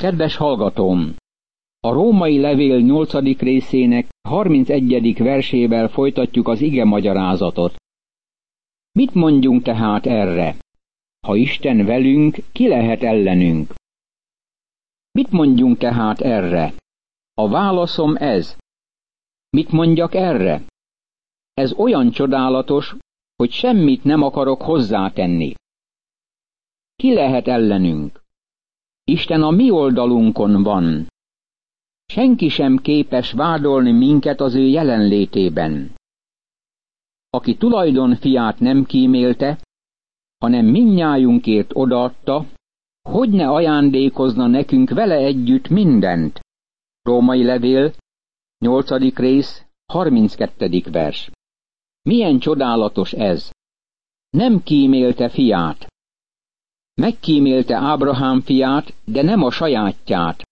Kedves hallgatóm! A római levél 8. részének 31. versével folytatjuk az ige magyarázatot. Mit mondjunk tehát erre? Ha Isten velünk, ki lehet ellenünk? Mit mondjunk tehát erre? A válaszom ez. Mit mondjak erre? Ez olyan csodálatos, hogy semmit nem akarok hozzátenni. Ki lehet ellenünk? Isten a mi oldalunkon van. Senki sem képes vádolni minket az ő jelenlétében. Aki tulajdon fiát nem kímélte, hanem minnyájunkért odaadta, hogy ne ajándékozna nekünk vele együtt mindent. Római levél, 8. rész, 32. vers. Milyen csodálatos ez! Nem kímélte fiát. Megkímélte Ábrahám fiát, de nem a sajátját.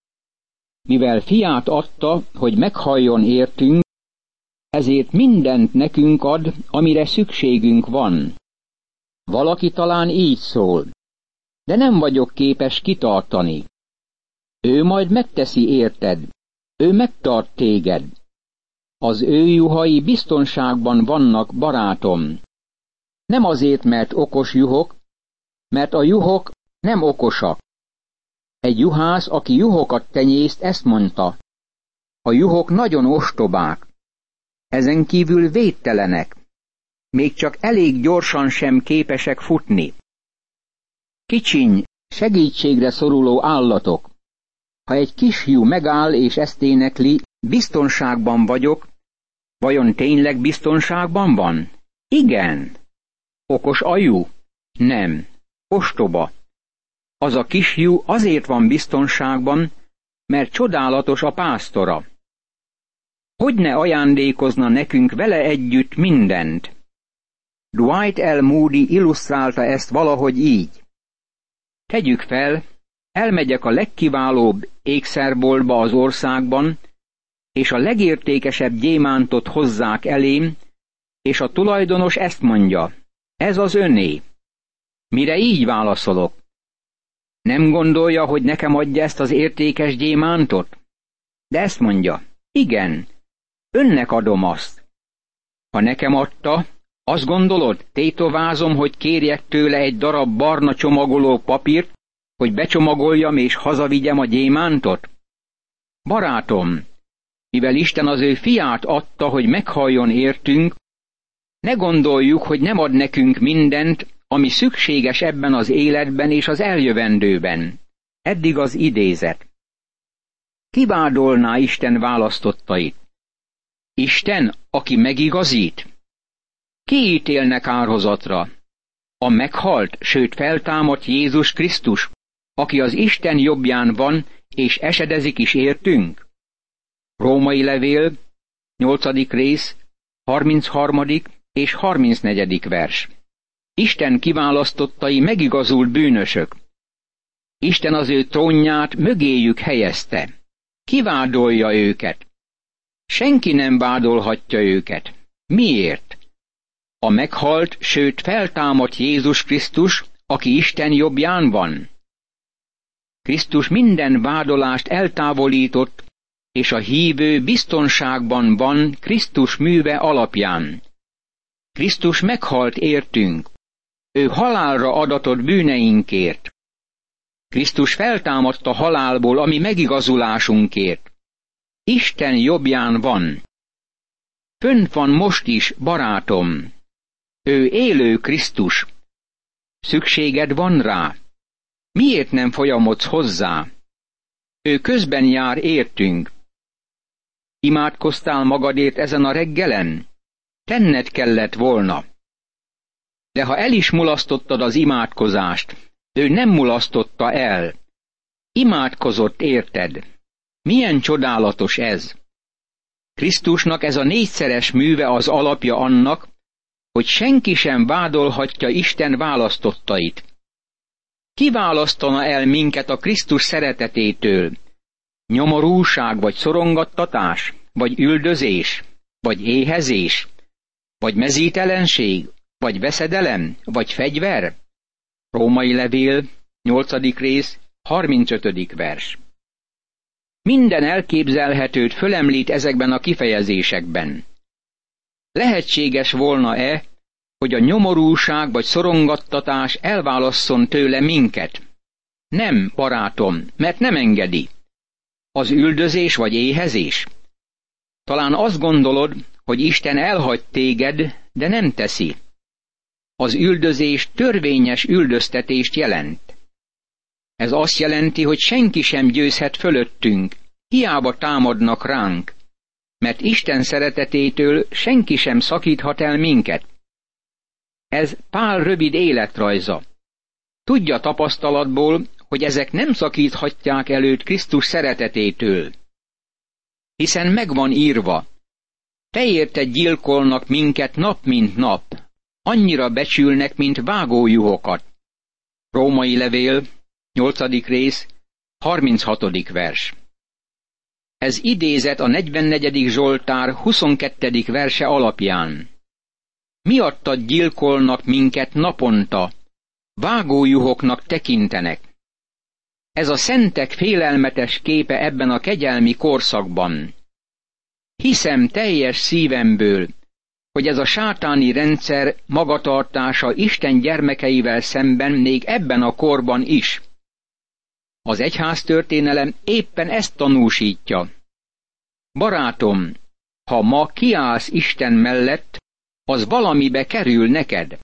Mivel fiát adta, hogy meghalljon értünk, ezért mindent nekünk ad, amire szükségünk van. Valaki talán így szól, de nem vagyok képes kitartani. Ő majd megteszi érted, ő megtart téged. Az ő juhai biztonságban vannak, barátom. Nem azért, mert okos juhok, mert a juhok nem okosak. Egy juhász, aki juhokat tenyészt, ezt mondta. A juhok nagyon ostobák. Ezen kívül védtelenek. Még csak elég gyorsan sem képesek futni. Kicsiny, segítségre szoruló állatok. Ha egy kisfiú megáll és ezt énekli, biztonságban vagyok, vajon tényleg biztonságban van? Igen. Okos ajú? Nem. Ostoba. Az a kisfiú azért van biztonságban, mert csodálatos a pásztora. Hogy ne ajándékozna nekünk vele együtt mindent? Dwight L. Moody illusztrálta ezt valahogy így. Tegyük fel, elmegyek a legkiválóbb ékszerboltba az országban, és a legértékesebb gyémántot hozzák elém, és a tulajdonos ezt mondja, ez az öné. Mire így válaszolok? Nem gondolja, hogy nekem adja ezt az értékes gyémántot? De ezt mondja, igen, önnek adom azt. Ha nekem adta, azt gondolod, tétovázom, hogy kérjek tőle egy darab barna csomagoló papírt, hogy becsomagoljam és hazavigyem a gyémántot? Barátom, mivel Isten az ő fiát adta, hogy meghalljon értünk, ne gondoljuk, hogy nem ad nekünk mindent, ami szükséges ebben az életben és az eljövendőben. Eddig az idézet. Kivádolná Isten választottait? Isten, aki megigazít? Ki ítélnek árhozatra? A meghalt, sőt feltámadt Jézus Krisztus, aki az Isten jobbján van, és esedezik is értünk? Római levél, 8. rész, 33. és 34. vers. Isten kiválasztottai megigazult bűnösök. Isten az ő trónját mögéjük helyezte. Kivádolja őket. Senki nem vádolhatja őket. Miért? A meghalt, sőt feltámadt Jézus Krisztus, aki Isten jobbján van. Krisztus minden vádolást eltávolított, és a hívő biztonságban van Krisztus műve alapján. Krisztus meghalt értünk, ő halálra adatott bűneinkért. Krisztus feltámadt a halálból, ami megigazulásunkért. Isten jobbján van. Fönt van most is, barátom. Ő élő Krisztus. Szükséged van rá. Miért nem folyamodsz hozzá? Ő közben jár értünk. Imádkoztál magadért ezen a reggelen? Tenned kellett volna. De ha el is mulasztottad az imádkozást, ő nem mulasztotta el. Imádkozott érted. Milyen csodálatos ez! Krisztusnak ez a négyszeres műve az alapja annak, hogy senki sem vádolhatja Isten választottait. Ki választana el minket a Krisztus szeretetétől? Nyomorúság, vagy szorongattatás, vagy üldözés, vagy éhezés, vagy mezítelenség, vagy veszedelem, vagy fegyver? Római levél, 8. rész, 35. vers. Minden elképzelhetőt fölemlít ezekben a kifejezésekben. Lehetséges volna-e, hogy a nyomorúság vagy szorongattatás elválasszon tőle minket? Nem, barátom, mert nem engedi. Az üldözés vagy éhezés? Talán azt gondolod, hogy Isten elhagy téged, de nem teszi. Az üldözés törvényes üldöztetést jelent. Ez azt jelenti, hogy senki sem győzhet fölöttünk, hiába támadnak ránk, mert Isten szeretetétől senki sem szakíthat el minket. Ez Pál rövid életrajza. Tudja tapasztalatból, hogy ezek nem szakíthatják előtt Krisztus szeretetétől. Hiszen megvan írva, te érted gyilkolnak minket nap mint nap, annyira becsülnek, mint vágójuhokat. Római levél, 8. rész, 36. vers. Ez idézet a 44. Zsoltár 22. verse alapján. Miattad gyilkolnak minket naponta, vágójuhoknak tekintenek. Ez a szentek félelmetes képe ebben a kegyelmi korszakban. Hiszem teljes szívemből, hogy ez a sátáni rendszer magatartása Isten gyermekeivel szemben még ebben a korban is. Az egyház történelem éppen ezt tanúsítja. Barátom, ha ma kiállsz Isten mellett, az valamibe kerül neked.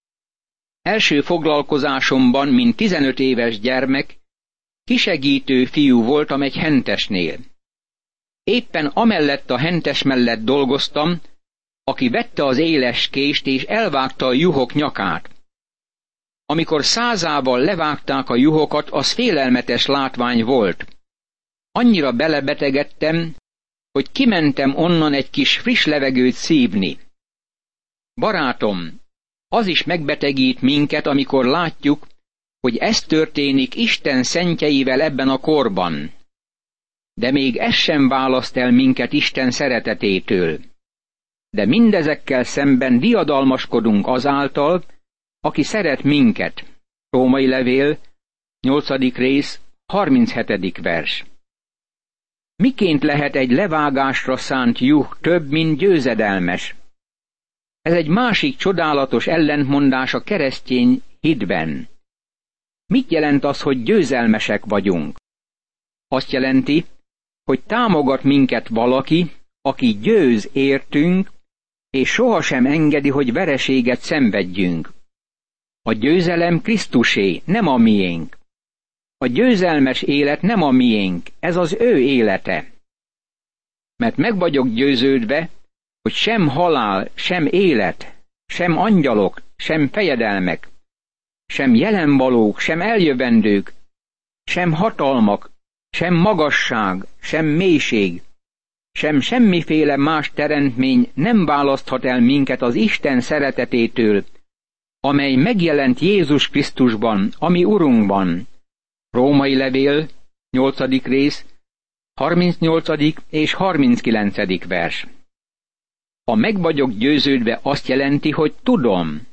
Első foglalkozásomban, mint 15 éves gyermek, kisegítő fiú voltam egy hentesnél. Éppen amellett a hentes mellett dolgoztam, aki vette az éles kést és elvágta a juhok nyakát. Amikor százával levágták a juhokat, az félelmetes látvány volt. Annyira belebetegedtem, hogy kimentem onnan egy kis friss levegőt szívni. Barátom, az is megbetegít minket, amikor látjuk, hogy ez történik Isten szentjeivel ebben a korban. De még ez sem választ el minket Isten szeretetétől. De mindezekkel szemben diadalmaskodunk azáltal, aki szeret minket. Római levél, 8. rész, 37. vers. Miként lehet egy levágásra szánt juh több, mint győzedelmes? Ez egy másik csodálatos ellentmondás a keresztény hitben. Mit jelent az, hogy győzelmesek vagyunk? Azt jelenti, hogy támogat minket valaki, aki győz értünk, és sohasem engedi, hogy vereséget szenvedjünk. A győzelem Krisztusé, nem a miénk. A győzelmes élet nem a miénk, ez az ő élete. Mert meg vagyok győződve, hogy sem halál, sem élet, sem angyalok, sem fejedelmek, sem jelenvalók, sem eljövendők, sem hatalmak, sem magasság, sem mélység, sem semmiféle más teremtmény nem választhat el minket az Isten szeretetétől, amely megjelent Jézus Krisztusban, ami Urunkban. Római levél, 8. rész, 38. és 39. vers. A meg vagyok győződve azt jelenti, hogy tudom.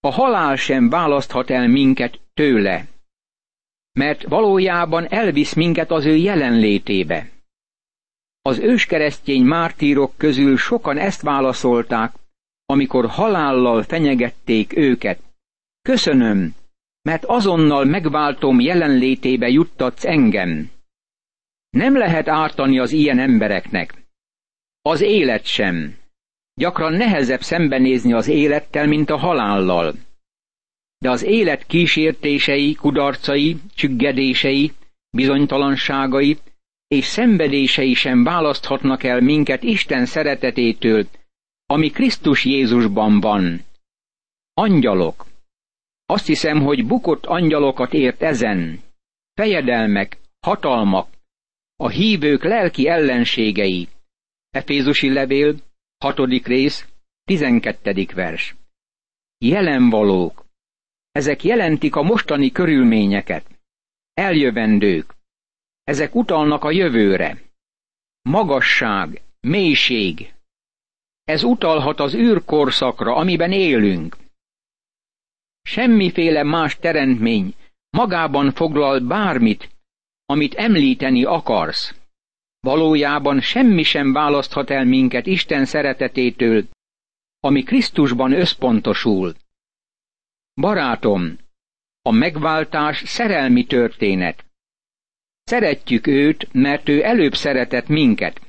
A halál sem választhat el minket tőle, mert valójában elvisz minket az ő jelenlétébe. Az őskeresztény mártírok közül sokan ezt válaszolták, amikor halállal fenyegették őket. Köszönöm, mert azonnal megváltom jelenlétébe juttatsz engem. Nem lehet ártani az ilyen embereknek. Az élet sem. Gyakran nehezebb szembenézni az élettel, mint a halállal. De az élet kísértései, kudarcai, csüggedései, bizonytalanságai és szenvedései sem választhatnak el minket Isten szeretetétől, ami Krisztus Jézusban van. Angyalok. Azt hiszem, hogy bukott angyalokat ért ezen. Fejedelmek, hatalmak, a hívők lelki ellenségei. Efézusi levél, hatodik rész, tizenkettedik vers. Jelenvalók. Ezek jelentik a mostani körülményeket. Eljövendők. Ezek utalnak a jövőre. Magasság, mélység, ez utalhat az űrkorszakra, amiben élünk. Semmiféle más teremtmény magában foglal bármit, amit említeni akarsz. Valójában semmi sem választhat el minket Isten szeretetétől, ami Krisztusban összpontosul. Barátom, a megváltás szerelmi történet. Szeretjük őt, mert ő előbb szeretett minket.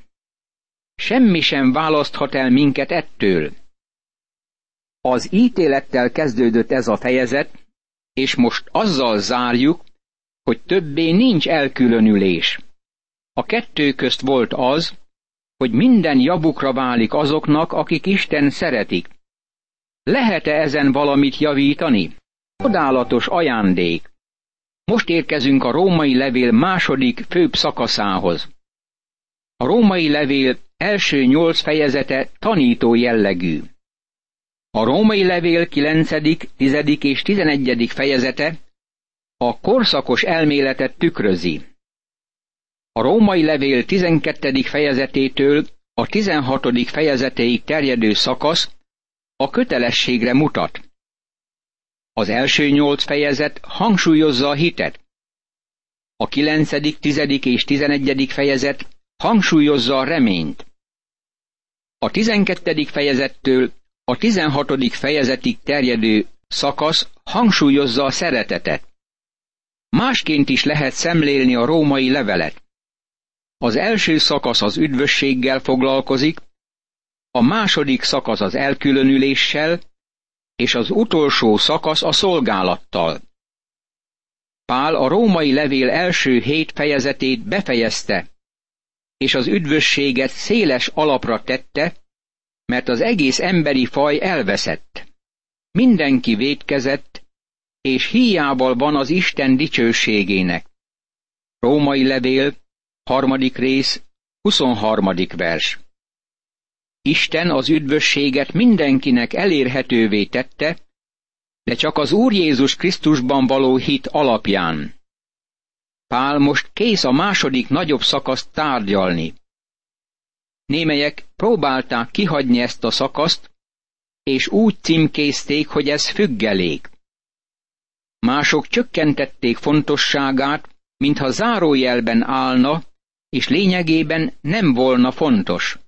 Semmi sem választhat el minket ettől. Az ítélettel kezdődött ez a fejezet, és most azzal zárjuk, hogy többé nincs elkülönülés. A kettő közt volt az, hogy minden javukra válik azoknak, akik Isten szeretik. Lehet-e ezen valamit javítani? Odálatos ajándék. Most érkezünk a római levél második főbb szakaszához. A római levél első nyolc fejezete tanító jellegű. A római levél 9., 10. és 11. fejezete a korszakos elméletet tükrözi. A római levél 12. fejezetétől a 16. fejezetéig terjedő szakasz a kötelességre mutat. Az első nyolc fejezet hangsúlyozza a hitet. A 9., 10. és 11. fejezet hangsúlyozza a reményt. A 12. fejezettől a 16. fejezetig terjedő szakasz hangsúlyozza a szeretetet. Másként is lehet szemlélni a római levelet. Az első szakasz az üdvösséggel foglalkozik, a második szakasz az elkülönüléssel, és az utolsó szakasz a szolgálattal. Pál a római levél első hét fejezetét befejezte, és az üdvösséget széles alapra tette, mert az egész emberi faj elveszett. Mindenki védkezett, és hiával van az Isten dicsőségének. Római levél, harmadik rész, 23. vers. Isten az üdvösséget mindenkinek elérhetővé tette, de csak az Úr Jézus Krisztusban való hit alapján. Pál most kész a második nagyobb szakaszt tárgyalni. Némelyek próbálták kihagyni ezt a szakaszt, és úgy címkézték, hogy ez függelék. Mások csökkentették fontosságát, mintha zárójelben állna, és lényegében nem volna fontos.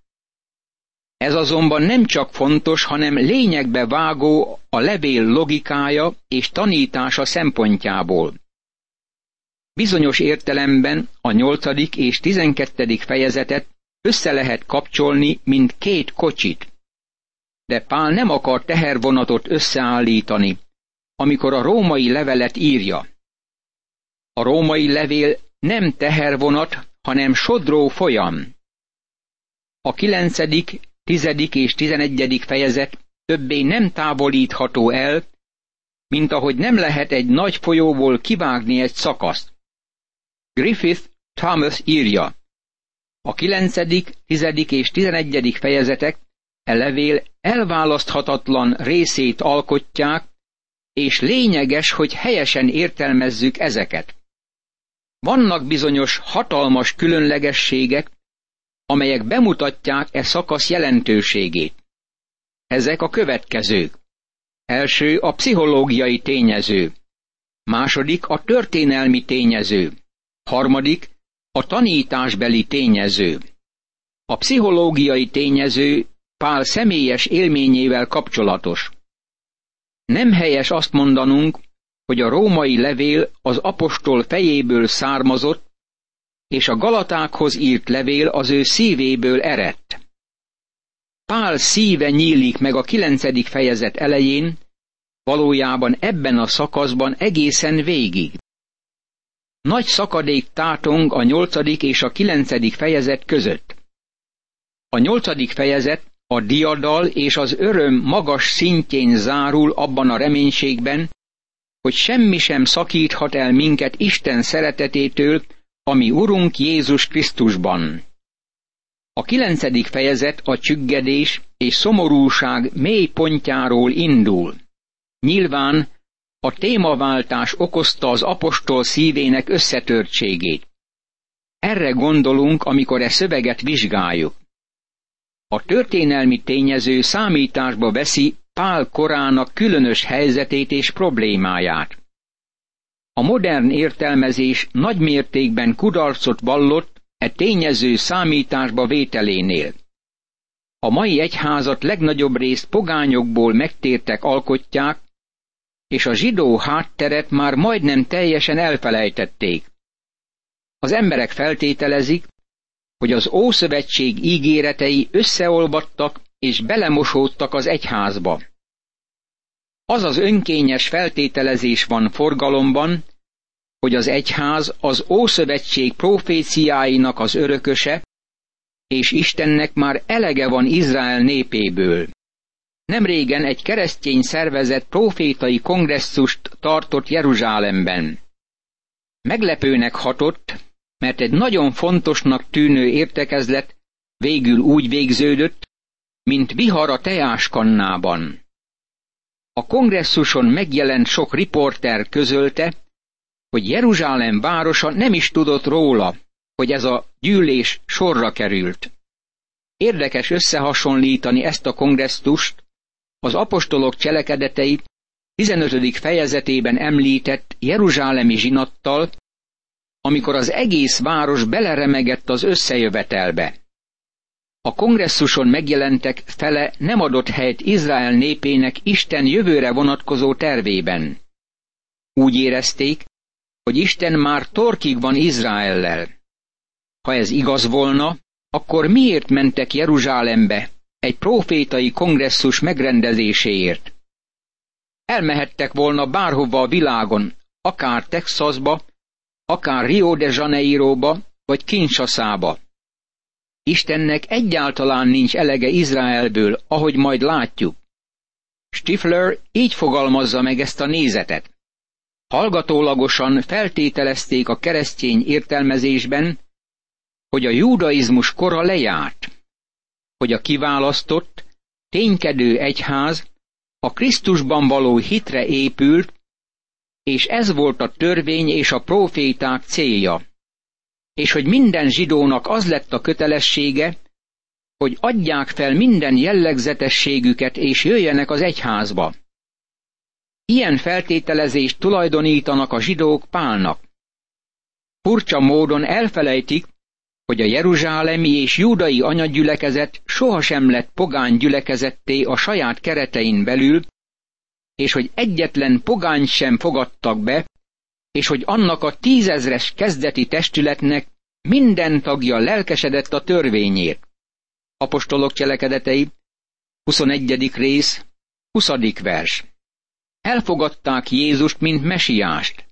Ez azonban nem csak fontos, hanem lényegbe vágó a levél logikája és tanítása szempontjából. Bizonyos értelemben a nyolcadik és tizenkettedik fejezetet össze lehet kapcsolni, mint két kocsit. De Pál nem akar tehervonatot összeállítani, amikor a római levelet írja. A római levél nem tehervonat, hanem sodró folyam. A kilencedik, tizedik és tizenegyedik fejezet többé nem távolítható el, mint ahogy nem lehet egy nagy folyóból kivágni egy szakaszt. Griffith Thomas írja, a kilencedik, tizedik és tizenegyedik fejezetek e levél elválaszthatatlan részét alkotják, és lényeges, hogy helyesen értelmezzük ezeket. Vannak bizonyos hatalmas különlegességek, amelyek bemutatják e szakasz jelentőségét. Ezek a következők. Első a pszichológiai tényező, második a történelmi tényező, harmadik a tanításbeli tényező. A pszichológiai tényező Pál személyes élményével kapcsolatos. Nem helyes azt mondanunk, hogy a római levél az apostol fejéből származott, és a Galatákhoz írt levél az ő szívéből eredt. Pál szíve nyílik meg a kilencedik fejezet elején, valójában ebben a szakaszban egészen végig. Nagy szakadék tátong a nyolcadik és a kilencedik fejezet között. A nyolcadik fejezet a diadal és az öröm magas szintjén zárul abban a reménységben, hogy semmi sem szakíthat el minket Isten szeretetétől, ami Urunk Jézus Krisztusban. A kilencedik fejezet a csüggedés és szomorúság mély pontjáról indul. Nyilván a témaváltás okozta az apostol szívének összetörtségét. Erre gondolunk, amikor e szöveget vizsgáljuk. A történelmi tényező számításba veszi Pál korának különös helyzetét és problémáját. A modern értelmezés nagy mértékben kudarcot vallott, e tényező számításba vételénél. A mai egyházat legnagyobb részt pogányokból megtértek alkotják, és a zsidó hátteret már majdnem teljesen elfelejtették. Az emberek feltételezik, hogy az Ószövetség ígéretei összeolvadtak és belemosódtak az egyházba. Az az önkényes feltételezés van forgalomban, hogy az egyház az Ószövetség proféciáinak az örököse, és Istennek már elege van Izrael népéből. Nemrégen egy keresztény szervezet profétai kongresszust tartott Jeruzsálemben. Meglepőnek hatott, mert egy nagyon fontosnak tűnő értekezlet végül úgy végződött, mint vihar a teáskannában. A kongresszuson megjelent sok riporter közölte, hogy Jeruzsálem városa nem is tudott róla, hogy ez a gyűlés sorra került. Érdekes összehasonlítani ezt a kongresszust az apostolok cselekedeteit 15. fejezetében említett Jeruzsálemi zsinattal, amikor az egész város beleremegett az összejövetelbe. A kongresszuson megjelentek fele nem adott helyt Izrael népének Isten jövőre vonatkozó tervében. Úgy érezték, hogy Isten már torkig van Izraellel. Ha ez igaz volna, akkor miért mentek Jeruzsálembe egy profétai kongresszus megrendezéséért? Elmehettek volna bárhova a világon, akár Texasba, akár Rio de Janeiroba, vagy Kinshaszába. Istennek egyáltalán nincs elege Izraelből, ahogy majd látjuk. Stifler így fogalmazza meg ezt a nézetet. Hallgatólagosan feltételezték a keresztény értelmezésben, hogy a judaizmus kora lejárt, hogy a kiválasztott, ténykedő egyház a Krisztusban való hitre épült, és ez volt a törvény és a proféták célja, és hogy minden zsidónak az lett a kötelessége, hogy adják fel minden jellegzetességüket és jöjjenek az egyházba. Ilyen feltételezést tulajdonítanak a zsidók Pálnak. Furcsa módon elfelejtik, hogy a jeruzsálemi és júdai anyagyülekezet sohasem lett pogány gyülekezetté a saját keretein belül, és hogy egyetlen pogány sem fogadtak be, és hogy annak a tízezres kezdeti testületnek minden tagja lelkesedett a törvényért. Apostolok cselekedetei, 21. rész, 20. vers. Elfogadták Jézust, mint mesiást,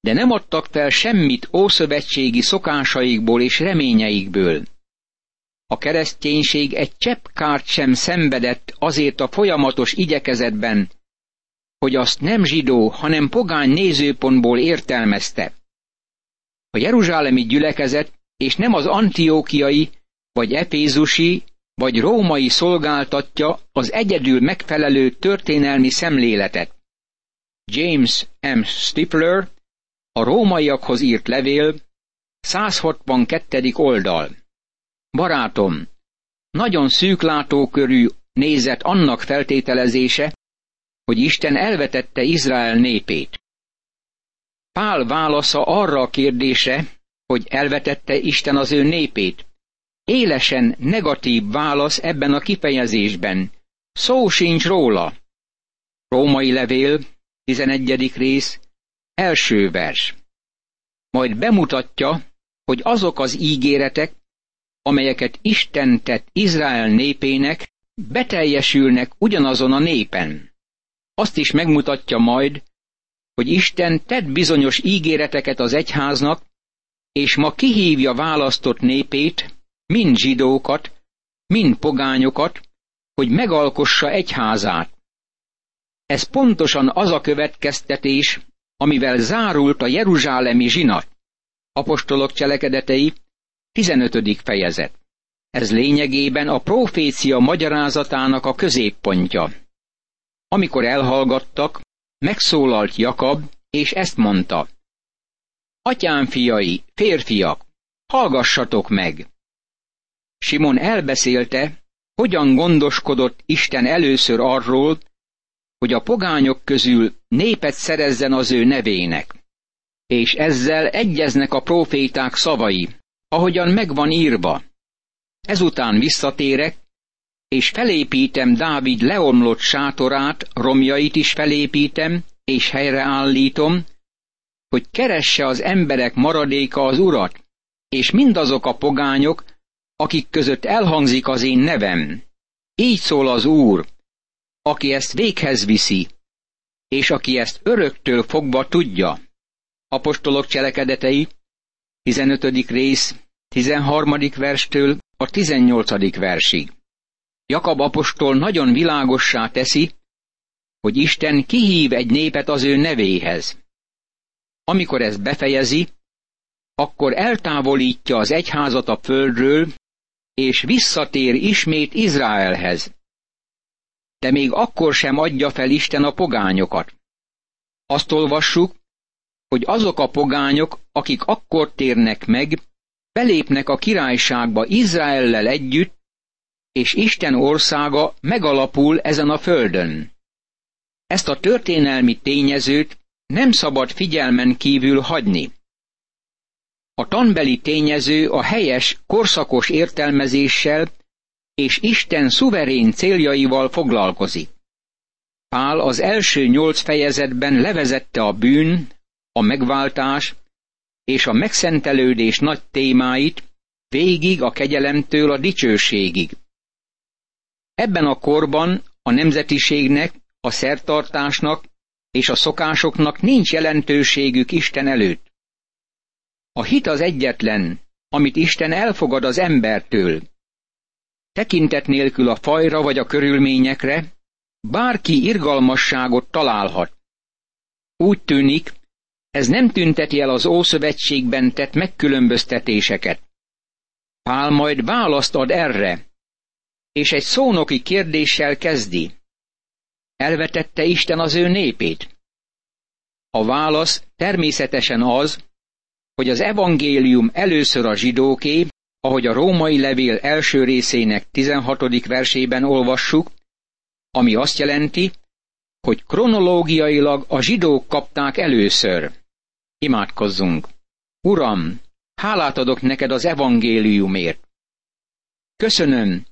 de nem adtak fel semmit ószövetségi szokásaikból és reményeikből. A kereszténység egy csepp kárt sem szenvedett azért a folyamatos igyekezetben, hogy azt nem zsidó, hanem pogány nézőpontból értelmezte. A jeruzsálemi gyülekezet és nem az antiókiai, vagy efézusi, vagy római szolgáltatja az egyedül megfelelő történelmi szemléletet. James M. Stifler, a rómaiakhoz írt levél, 162. oldal. Barátom, nagyon szűklátókörű nézet annak feltételezése, hogy Isten elvetette Izrael népét. Pál válasza arra a kérdése, hogy elvetette Isten az ő népét. Élesen negatív válasz ebben a kifejezésben. Szó sincs róla. Római levél, 11. rész, első vers. Majd bemutatja, hogy azok az ígéretek, amelyeket Isten tett Izrael népének, beteljesülnek ugyanazon a népen. Azt is megmutatja majd, hogy Isten tett bizonyos ígéreteket az egyháznak, és ma kihívja választott népét, mind zsidókat, mind pogányokat, hogy megalkossa egyházát. Ez pontosan az a következtetés, amivel zárult a jeruzsálemi zsinat. Apostolok cselekedetei, 15. fejezet. Ez lényegében a profécia magyarázatának a középpontja. Amikor elhallgattak, megszólalt Jakab, és ezt mondta. Atyám fiai, férfiak, hallgassatok meg! Simon elbeszélte, hogyan gondoskodott Isten először arról, hogy a pogányok közül népet szerezzen az ő nevének. És ezzel egyeznek a proféták szavai. ahogyan megvan írva. Ezután visszatérek, és felépítem Dávid leomlott sátorát, romjait is felépítem, és helyreállítom, hogy keresse az emberek maradéka az urat, és mindazok a pogányok, akik között elhangzik az én nevem. Így szól az Úr, aki ezt véghez viszi, és aki ezt öröktől fogva tudja. Apostolok cselekedetei, 15. rész, 13. verstől a 18. versig. Jakab apostol nagyon világossá teszi, hogy Isten kihív egy népet az ő nevéhez. Amikor ezt befejezi, akkor eltávolítja az egyházat a földről, és visszatér ismét Izraelhez. De még akkor sem adja fel Isten a pogányokat. Azt olvassuk, hogy azok a pogányok, akik akkor térnek meg, belépnek a királyságba Izraellel együtt, és Isten országa megalapul ezen a földön. Ezt a történelmi tényezőt nem szabad figyelmen kívül hagyni. A tanbeli tényező a helyes, korszakos értelmezéssel és Isten szuverén céljaival foglalkozik. Pál az első nyolc fejezetben levezette a bűn, a megváltás és a megszentelődés nagy témáit, végig a kegyelemtől a dicsőségig. Ebben a korban a nemzetiségnek, a szertartásnak és a szokásoknak nincs jelentőségük Isten előtt. A hit az egyetlen, amit Isten elfogad az embertől. Tekintet nélkül a fajra vagy a körülményekre, bárki irgalmasságot találhat. Úgy tűnik, ez nem tünteti el az Ószövetségben tett megkülönböztetéseket. Pál majd választ ad erre, és egy szónoki kérdéssel kezdi. Elvetette Isten az ő népét? A válasz természetesen az, hogy az evangélium először a zsidóké, ahogy a római levél első részének 16. versében olvassuk, ami azt jelenti, hogy kronológiailag a zsidók kapták először. Imádkozzunk! Uram, hálát adok neked az evangéliumért. Köszönöm,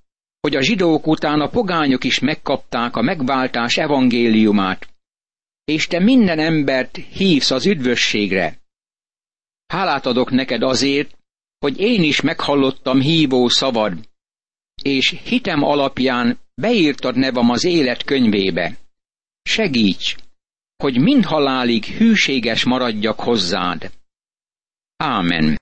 hogy a zsidók után a pogányok is megkapták a megváltás evangéliumát, és te minden embert hívsz az üdvösségre. Hálát adok neked azért, hogy én is meghallottam hívó szavad, és hitem alapján beírtad nevam az élet könyvébe. Segíts, hogy mind halálig hűséges maradjak hozzád. Ámen.